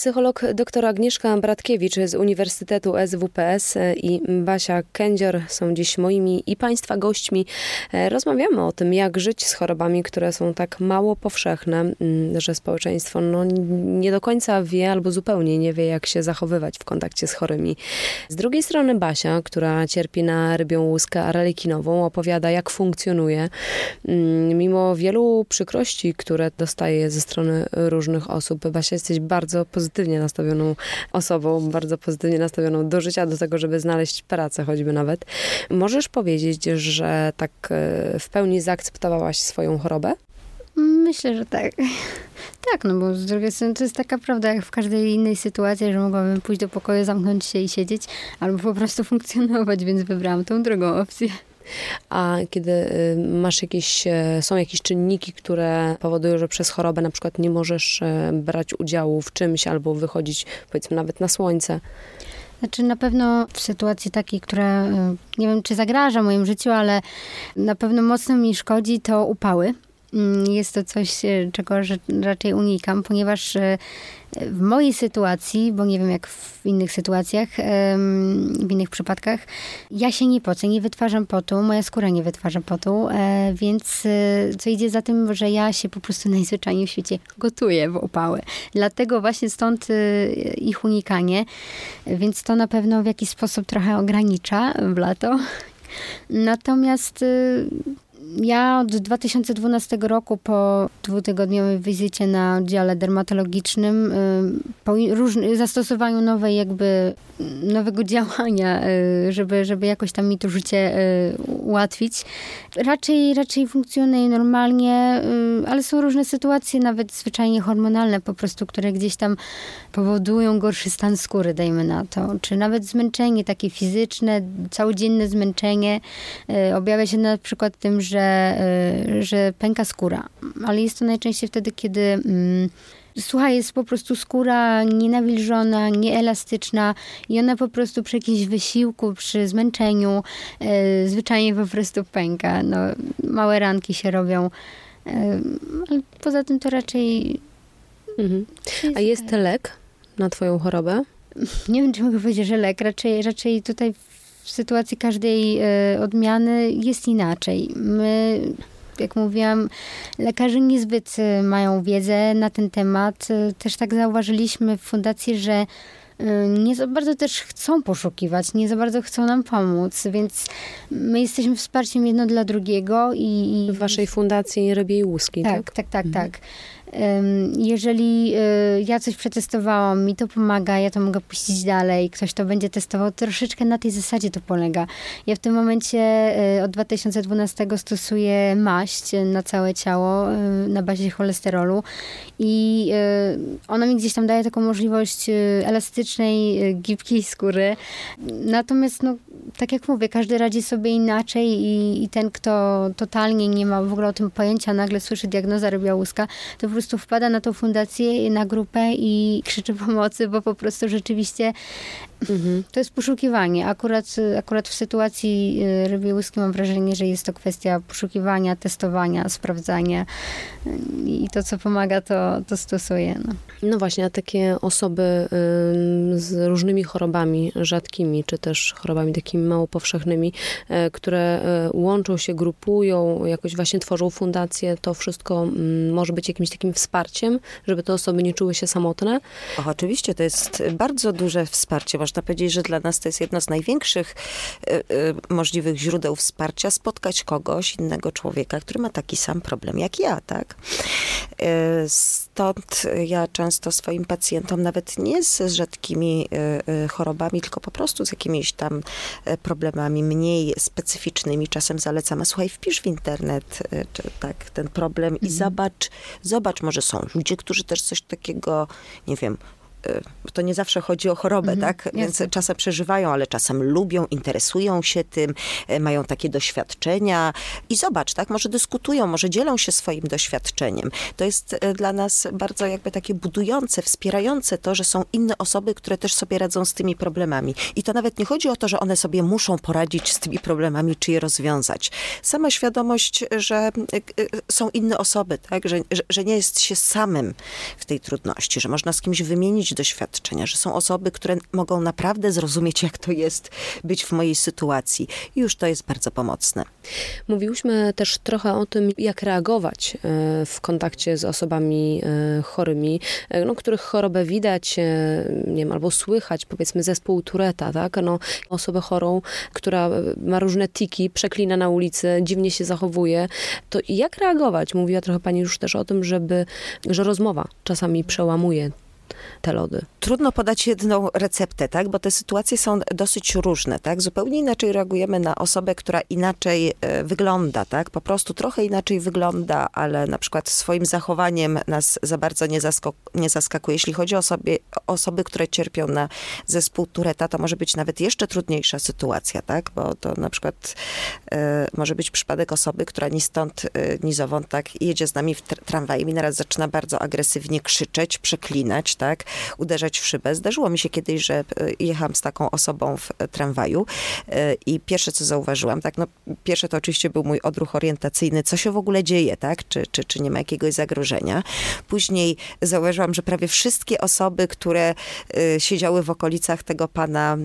Psycholog dr Agnieszka Bratkiewicz z Uniwersytetu SWPS i Basia Kędzior są dziś moimi i Państwa gośćmi. Rozmawiamy o tym, jak żyć z chorobami, które są tak mało powszechne, że społeczeństwo no, nie do końca wie albo zupełnie nie wie, jak się zachowywać w kontakcie z chorymi. Z drugiej strony Basia, która cierpi na rybią łuskę arlekinową, opowiada, jak funkcjonuje. Mimo wielu przykrości, które dostaje ze strony różnych osób, Basia, jesteś bardzo pozytywna pozytywnie nastawioną osobą, bardzo pozytywnie nastawioną do życia, do tego, żeby znaleźć pracę choćby nawet. Możesz powiedzieć, że tak e, w pełni zaakceptowałaś swoją chorobę? Myślę, że tak. Tak, no bo z drugiej strony to jest taka prawda, jak w każdej innej sytuacji, że mogłabym pójść do pokoju, zamknąć się i siedzieć, albo po prostu funkcjonować, więc wybrałam tą drugą opcję. A kiedy y, masz jakieś, e, są jakieś czynniki, które powodują, że przez chorobę na przykład nie możesz e, brać udziału w czymś albo wychodzić powiedzmy nawet na słońce, znaczy na pewno w sytuacji takiej, która e, nie wiem czy zagraża moim życiu, ale na pewno mocno mi szkodzi, to upały. Mm, jest to coś, czego raczej unikam, ponieważ w mojej sytuacji, bo nie wiem jak w innych sytuacjach, w innych przypadkach, ja się nie pocę, nie wytwarzam potu, moja skóra nie wytwarza potu, e, więc e, co idzie za tym, że ja się po prostu najzwyczajniej w świecie gotuję w opały. Dlatego właśnie stąd e, ich unikanie, więc to na pewno w jakiś sposób trochę ogranicza w lato. Natomiast ja od 2012 roku po dwutygodniowej wizycie na oddziale dermatologicznym, y, po różny, zastosowaniu nowej jakby, nowego działania, y, żeby, żeby jakoś tam mi to życie y, ułatwić, raczej, raczej funkcjonuje normalnie, ale są różne sytuacje, nawet zwyczajnie hormonalne po prostu, które gdzieś tam powodują gorszy stan skóry, dajmy na to, czy nawet zmęczenie takie fizyczne, całodzienne zmęczenie objawia się na przykład tym, że że, y, że pęka skóra. Ale jest to najczęściej wtedy, kiedy mm, Słuchaj, jest po prostu skóra nienawilżona, nieelastyczna i ona po prostu przy jakimś wysiłku, przy zmęczeniu e, zwyczajnie po prostu pęka. No, małe ranki się robią. E, ale poza tym to raczej... Mhm. A jest lek na twoją chorobę? Nie wiem, czy mogę powiedzieć, że lek. Raczej, raczej tutaj w sytuacji każdej e, odmiany jest inaczej. My jak mówiłam, lekarze niezbyt e, mają wiedzę na ten temat. E, też tak zauważyliśmy w fundacji, że nie za bardzo też chcą poszukiwać, nie za bardzo chcą nam pomóc, więc my jesteśmy wsparciem jedno dla drugiego i... W waszej fundacji Rybiej Łuski, tak? Tak, tak, tak, mhm. tak. Jeżeli y, ja coś przetestowałam, mi to pomaga, ja to mogę puścić dalej, ktoś to będzie testował, troszeczkę na tej zasadzie to polega. Ja w tym momencie y, od 2012 stosuję maść na całe ciało y, na bazie cholesterolu i ona mi gdzieś tam daje taką możliwość elastycznej, gibkiej skóry. Natomiast no, tak jak mówię, każdy radzi sobie inaczej i, i ten, kto totalnie nie ma w ogóle o tym pojęcia, nagle słyszy diagnoza rybia łuska, to po prostu wpada na tą fundację, na grupę i krzyczy pomocy, bo po prostu rzeczywiście Mhm. To jest poszukiwanie. Akurat, akurat w sytuacji y, rybiej łyski mam wrażenie, że jest to kwestia poszukiwania, testowania, sprawdzania i to, co pomaga, to, to stosuję. No. no właśnie, a takie osoby z różnymi chorobami rzadkimi, czy też chorobami takimi mało powszechnymi, e, które e, łączą się, grupują, jakoś właśnie tworzą fundacje, to wszystko może być jakimś takim wsparciem, żeby te osoby nie czuły się samotne? Och, oczywiście, to jest bardzo duże wsparcie można powiedzieć, że dla nas to jest jedno z największych y, y, możliwych źródeł wsparcia, spotkać kogoś, innego człowieka, który ma taki sam problem jak ja, tak? Y, stąd ja często swoim pacjentom, nawet nie z rzadkimi chorobami, tylko po prostu z jakimiś tam problemami mniej specyficznymi, czasem zalecam, a słuchaj, wpisz w internet czy, tak, ten problem i mhm. zobacz, zobacz, może są ludzie, którzy też coś takiego, nie wiem, to nie zawsze chodzi o chorobę, mhm, tak? Więc jasne. czasem przeżywają, ale czasem lubią, interesują się tym, y, mają takie doświadczenia i zobacz, tak? Może dyskutują, może dzielą się swoim doświadczeniem. To jest y, dla nas bardzo jakby takie budujące, wspierające to, że są inne osoby, które też sobie radzą z tymi problemami. I to nawet nie chodzi o to, że one sobie muszą poradzić z tymi problemami, czy je rozwiązać. Sama świadomość, że są inne osoby, tak? Że, że, że nie jest się samym w tej trudności, że można z kimś wymienić doświadczenia, że są osoby, które mogą naprawdę zrozumieć, jak to jest być w mojej sytuacji. I już to jest bardzo pomocne. Mówiłyśmy też trochę o tym, jak reagować e, w kontakcie z osobami e, chorymi, e, no, których chorobę widać, nie wiem, albo słychać, powiedzmy zespół Tureta, tak? No, osobę chorą, która ma różne tiki, przeklina na ulicy, dziwnie się zachowuje. To jak reagować? Mówiła trochę pani już też o tym, żeby, że rozmowa czasami przełamuje te lody. Trudno podać jedną receptę, tak? Bo te sytuacje są dosyć różne, tak? Zupełnie inaczej reagujemy na osobę, która inaczej e, wygląda, tak? Po prostu trochę inaczej wygląda, ale na przykład swoim zachowaniem nas za bardzo nie, nie zaskakuje. Jeśli chodzi o sobie, osoby, które cierpią na zespół Tureta, to może być nawet jeszcze trudniejsza sytuacja, tak? Bo to na przykład e, może być przypadek osoby, która ni stąd, e, ni zowąd, tak? Jedzie z nami w tramwajem i naraz zaczyna bardzo agresywnie krzyczeć, przeklinać, tak? Uderzać w szybę. Zdarzyło mi się kiedyś, że e, jechałam z taką osobą w e, tramwaju e, i pierwsze, co zauważyłam, tak, no pierwsze to oczywiście był mój odruch orientacyjny, co się w ogóle dzieje, tak? Czy, czy, czy nie ma jakiegoś zagrożenia. Później zauważyłam, że prawie wszystkie osoby, które siedziały w okolicach tego pana,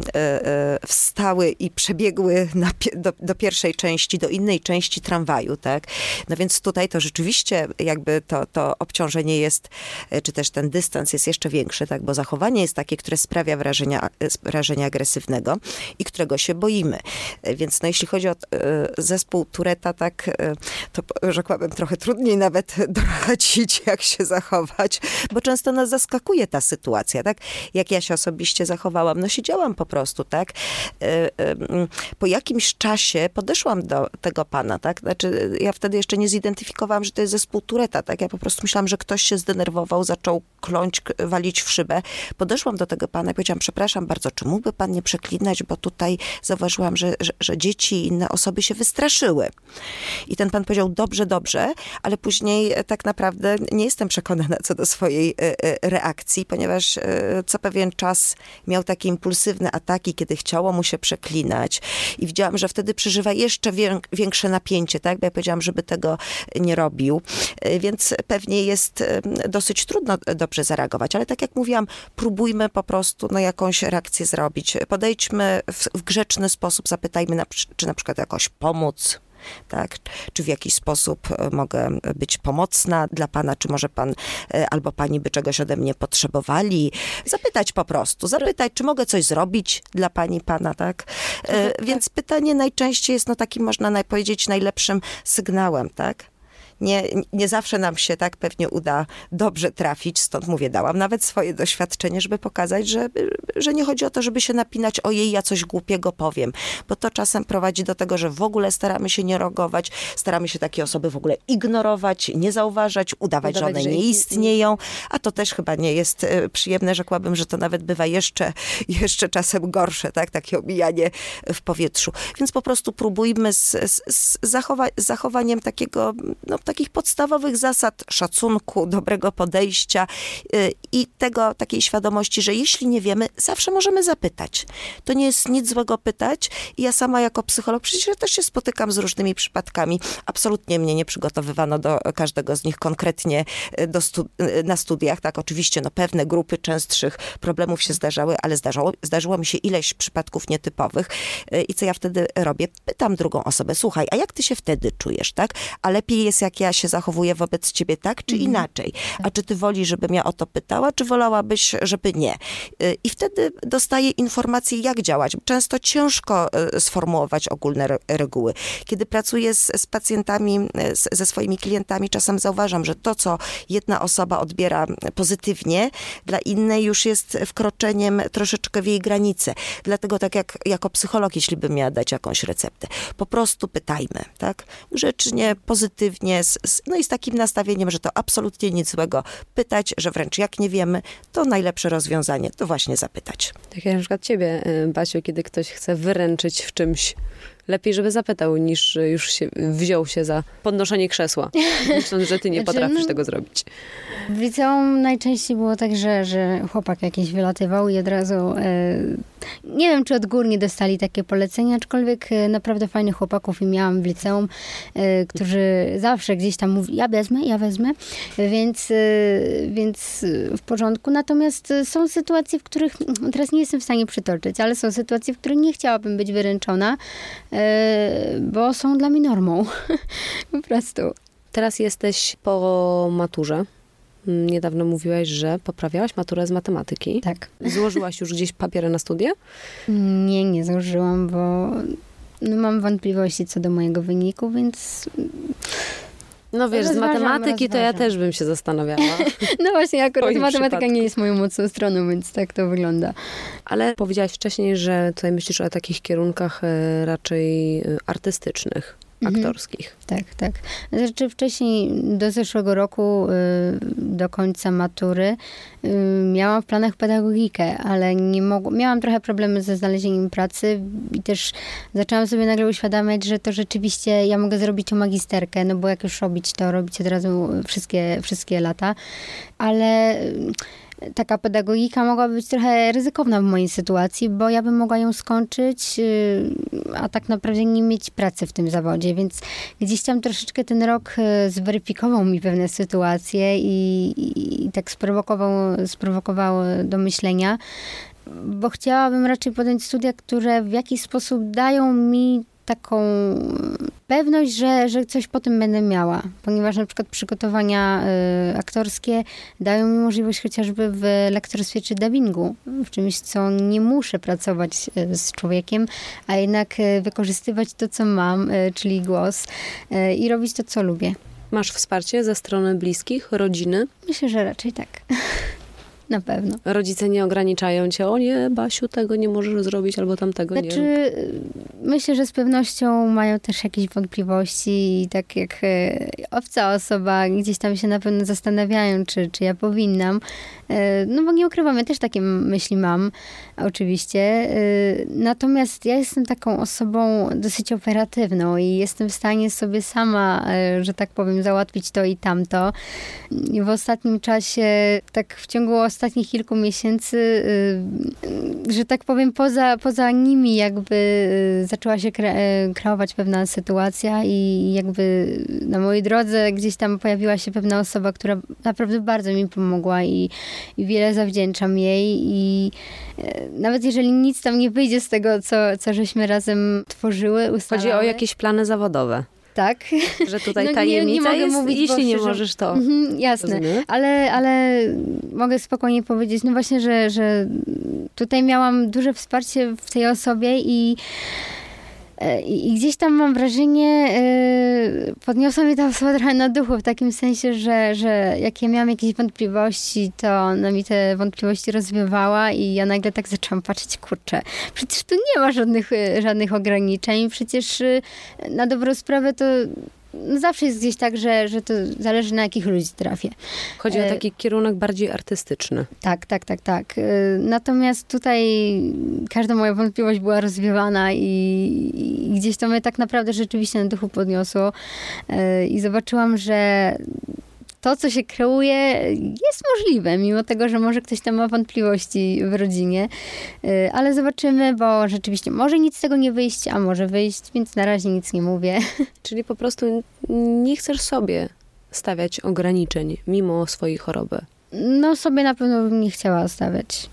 wstały i przebiegły na, do, do pierwszej części, do innej części tramwaju, tak? No więc tutaj to rzeczywiście jakby to, to obciążenie jest, czy też ten dystans jest jeszcze jeszcze większy, tak? bo zachowanie jest takie, które sprawia wrażenia, wrażenie agresywnego i którego się boimy. Więc no, jeśli chodzi o e, zespół Tureta, tak, e, to rzekłabym trochę trudniej nawet doradzić, jak się zachować, bo często nas zaskakuje ta sytuacja, tak? Jak ja się osobiście zachowałam? No siedziałam po prostu, tak? E, po jakimś czasie podeszłam do tego pana, tak? Znaczy, ja wtedy jeszcze nie zidentyfikowałam, że to jest zespół Tureta, tak? Ja po prostu myślałam, że ktoś się zdenerwował, zaczął kląć, walić w szybę. Podeszłam do tego pana i powiedziałam, przepraszam bardzo, czy mógłby pan nie przeklinać, bo tutaj zauważyłam, że, że, że dzieci i inne osoby się wystraszyły. I ten pan powiedział, dobrze, dobrze, ale później e, tak naprawdę nie jestem przekonana co do swojej e, e, reakcji, ponieważ co pewien czas miał takie impulsywne ataki, kiedy chciało mu się przeklinać i widziałam, że wtedy przeżywa jeszcze większe napięcie, tak? Bo ja powiedziałam, żeby tego nie robił. Więc pewnie jest dosyć trudno dobrze zareagować, ale ale tak jak mówiłam, próbujmy po prostu no, jakąś reakcję zrobić. Podejdźmy w, w grzeczny sposób, zapytajmy, na, czy na przykład jakoś pomóc, tak? Czy w jakiś sposób e, mogę być pomocna dla pana, czy może pan e, albo pani by czegoś ode mnie potrzebowali? Zapytać po prostu, zapytać, czy mogę coś zrobić dla pani, pana, tak? E, tak. Więc pytanie najczęściej jest no takim, można powiedzieć, najlepszym sygnałem, tak? Nie, nie zawsze nam się tak pewnie uda dobrze trafić, stąd mówię, dałam nawet swoje doświadczenie, żeby pokazać, że, że nie chodzi o to, żeby się napinać, ojej, ja coś głupiego powiem, bo to czasem prowadzi do tego, że w ogóle staramy się nie reagować, staramy się takie osoby w ogóle ignorować, nie zauważać, udawać, Udawać, że że one nie i- istnieją, a to też chyba nie jest e, przyjemne. Rzekłabym, że to nawet bywa jeszcze, jeszcze czasem gorsze, tak? Takie omijanie w powietrzu. Więc po prostu próbujmy z, z, z, zachowa- z zachowaniem takiego, no, takich podstawowych zasad szacunku, dobrego podejścia y, i tego, takiej świadomości, że jeśli nie wiemy, zawsze możemy zapytać. To nie jest nic złego pytać. I ja sama jako psycholog przecież ja też się spotykam z różnymi przypadkami. Absolutnie mnie nie przygotowywano do każdego z nich konkretnie y, stu- y, na studiach. Tak, oczywiście no, pewne grupy częstszych problemów się zdarzały, ale zdarzało, zdarzyło mi się ileś przypadków nietypowych. I co ja wtedy robię? Pytam drugą osobę, słuchaj, a jak ty się wtedy czujesz, tak? A lepiej jest, jak ja się zachowuję wobec ciebie tak, czy inaczej? A czy ty woli, żebym ja o to pytała, czy wolałabyś, żeby nie? Y, I wtedy dostaję informacje, jak działać. Często ciężko y, sformułować ogólne re- reguły. Kiedy pracuję z, z pacjentami, y, z, ze swoimi klientami, czasem zauważam, że to, co jedna osoba odbiera pozytywnie, dla innej już jest wkroczeniem troszeczkę w jej granice. Dlatego tak jak jako psycholog, jeśli bym miała dać jakąś receptę, po prostu pytajmy, tak? Grzecznie, pozytywnie, no i z takim nastawieniem, że to absolutnie nic złego. Pytać, że wręcz jak nie wiemy, to najlepsze rozwiązanie to właśnie zapytać. Tak jak na przykład ciebie, y, Basiu, kiedy ktoś chce wyręczyć w czymś, lepiej, żeby zapytał, niż już się, wziął się za podnoszenie krzesła, myśląc, że ty nie Znaczy, potrafisz no- tego zrobić. W liceum najczęściej było tak, że, że chłopak jakiś wylatywał i od razu, e, nie wiem czy odgórnie dostali takie polecenia, aczkolwiek e, naprawdę fajnych chłopaków i miałam w liceum, e, którzy zawsze gdzieś tam mówili, ja wezmę, ja wezmę, więc, więc w porządku. Natomiast są sytuacje, w których, teraz nie jestem w stanie przytoczyć, ale są sytuacje, w których nie chciałabym być wyręczona, bo są dla mnie normą. po prostu. Teraz jesteś po maturze. Niedawno mówiłaś, że poprawiałaś maturę z matematyki. Tak. Złożyłaś już gdzieś papiery na studia? Nie, nie założyłam, bo no, mam wątpliwości co do mojego wyniku, więc No wiesz, z matematyki to ja też bym się zastanawiała. no właśnie akurat matematyka przypadku. nie jest moją mocną stroną, więc tak to wygląda. Ale powiedziałaś wcześniej, że tutaj myślisz o takich kierunkach e, raczej e, artystycznych. Aktorskich. Tak, tak. Znaczy wcześniej, do zeszłego roku, y, do końca matury, y, miałam w planach pedagogikę, ale nie mogłam, miałam trochę problemy ze znalezieniem pracy i też zaczęłam sobie nagle uświadamiać, że to rzeczywiście ja mogę zrobić o magisterkę, no bo jak już robić, to robić od razu wszystkie, wszystkie lata, ale taka pedagogika mogła być trochę ryzykowna w mojej sytuacji, bo ja bym mogła ją skończyć, yy, a tak naprawdę nie mieć pracy w tym zawodzie, więc gdzieś tam troszeczkę ten rok yy, zweryfikował mi pewne sytuacje i, i, i tak sprowokował, sprowokował do myślenia, bo chciałabym raczej podjąć studia, które w jakiś sposób dają mi taką pewność, że, że coś po tym będę miała, ponieważ na przykład przygotowania y, aktorskie dają mi możliwość chociażby w lektorstwie czy dubbingu, w czymś, co nie muszę pracować y, z człowiekiem, a jednak y, wykorzystywać to, co mam, y, czyli głos i robić to, co lubię. Masz wsparcie ze strony bliskich, rodziny? Myślę, że raczej tak. Na pewno. Rodzice nie ograniczają cię, o nie, Basiu, tego nie możesz zrobić, albo tamtego Znaczy, nie. y, myślę, że z pewnością mają też jakieś wątpliwości i tak jak y, obca osoba gdzieś tam się na pewno zastanawiają, czy, czy ja powinnam. Y, No bo nie ukrywam, ja też takie myśli mam, oczywiście. Y, Natomiast ja jestem taką osobą dosyć operatywną i jestem w stanie sobie sama, y, że tak powiem, załatwić to i tamto. I w ostatnim czasie, tak w ciągu ostatnich kilku miesięcy, że tak powiem, poza, poza nimi jakby zaczęła się kre, kreować pewna sytuacja i jakby na mojej drodze gdzieś tam pojawiła się pewna osoba, która naprawdę bardzo mi pomogła i, i wiele zawdzięczam jej i y, nawet jeżeli nic tam nie wyjdzie z tego, co, co żeśmy razem tworzyły, ustalały. Chodzi o jakieś plany zawodowe, Tak. że tutaj No nie- tajemnica nie mogę jest, mówić, jeśli nie możesz, to... Mhm, jasne. Rozumiem. Ale, ale mogę spokojnie powiedzieć, no właśnie, że, że tutaj miałam duże wsparcie w tej osobie i E, I, I, gdzieś tam mam wrażenie, yy, podniosła mnie ta osoba trochę na duchu, w takim sensie, że, że jak ja miałam jakieś wątpliwości, to ona mi te wątpliwości rozwiewała i ja nagle tak zaczęłam patrzeć, kurczę, przecież tu nie ma żadnych, żadnych ograniczeń, przecież na dobrą sprawę to no zawsze jest gdzieś tak, że, że to zależy na jakich ludzi trafię. Chodzi o e, taki kierunek bardziej artystyczny. Tak, tak, tak, tak. E, natomiast tutaj każda moja wątpliwość była rozwiewana i, i gdzieś to mnie tak naprawdę rzeczywiście na duchu podniosło e, i zobaczyłam, że to, co się kreuje, jest możliwe, mimo tego, że może ktoś tam ma wątpliwości w rodzinie. Y, ale zobaczymy, bo rzeczywiście może nic z tego nie wyjść, a może wyjść, więc na razie nic nie mówię. Czyli po prostu nie chcesz sobie stawiać ograniczeń mimo swojej choroby. No sobie na pewno bym nie chciała stawiać.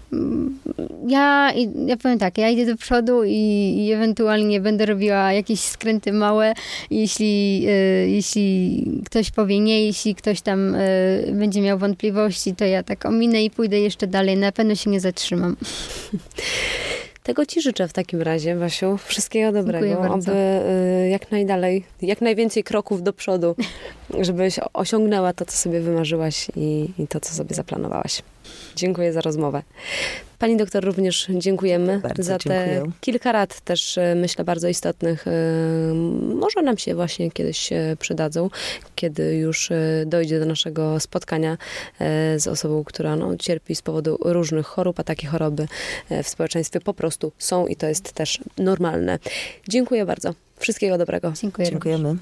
Ja, ja powiem tak, ja idę do przodu i, i ewentualnie będę robiła jakieś skręty małe, jeśli, y, jeśli ktoś powie nie, jeśli ktoś tam y, będzie miał wątpliwości, to ja tak ominę i pójdę jeszcze dalej, na pewno się nie zatrzymam. Tego Ci życzę w takim razie, Wasiu. Wszystkiego dobrego. Aby y, jak najdalej, jak najwięcej kroków do przodu, żebyś osiągnęła to, co sobie wymarzyłaś i, i to, co sobie zaplanowałaś. Dziękuję za rozmowę. Pani doktor również dziękujemy bardzo za te dziękuję. kilka rad też e, myślę bardzo istotnych. E, może nam się właśnie kiedyś przydadzą, kiedy już e, dojdzie do naszego spotkania z osobą, która no, cierpi z powodu różnych chorób, a takie choroby w społeczeństwie po prostu są i to jest też normalne. Dziękuję bardzo. Wszystkiego dobrego. Dziękuję. Dziękujemy.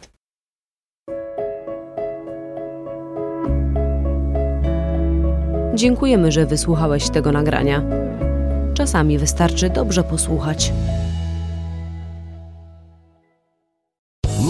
Dziękujemy, że wysłuchałeś tego nagrania. Czasami wystarczy dobrze posłuchać.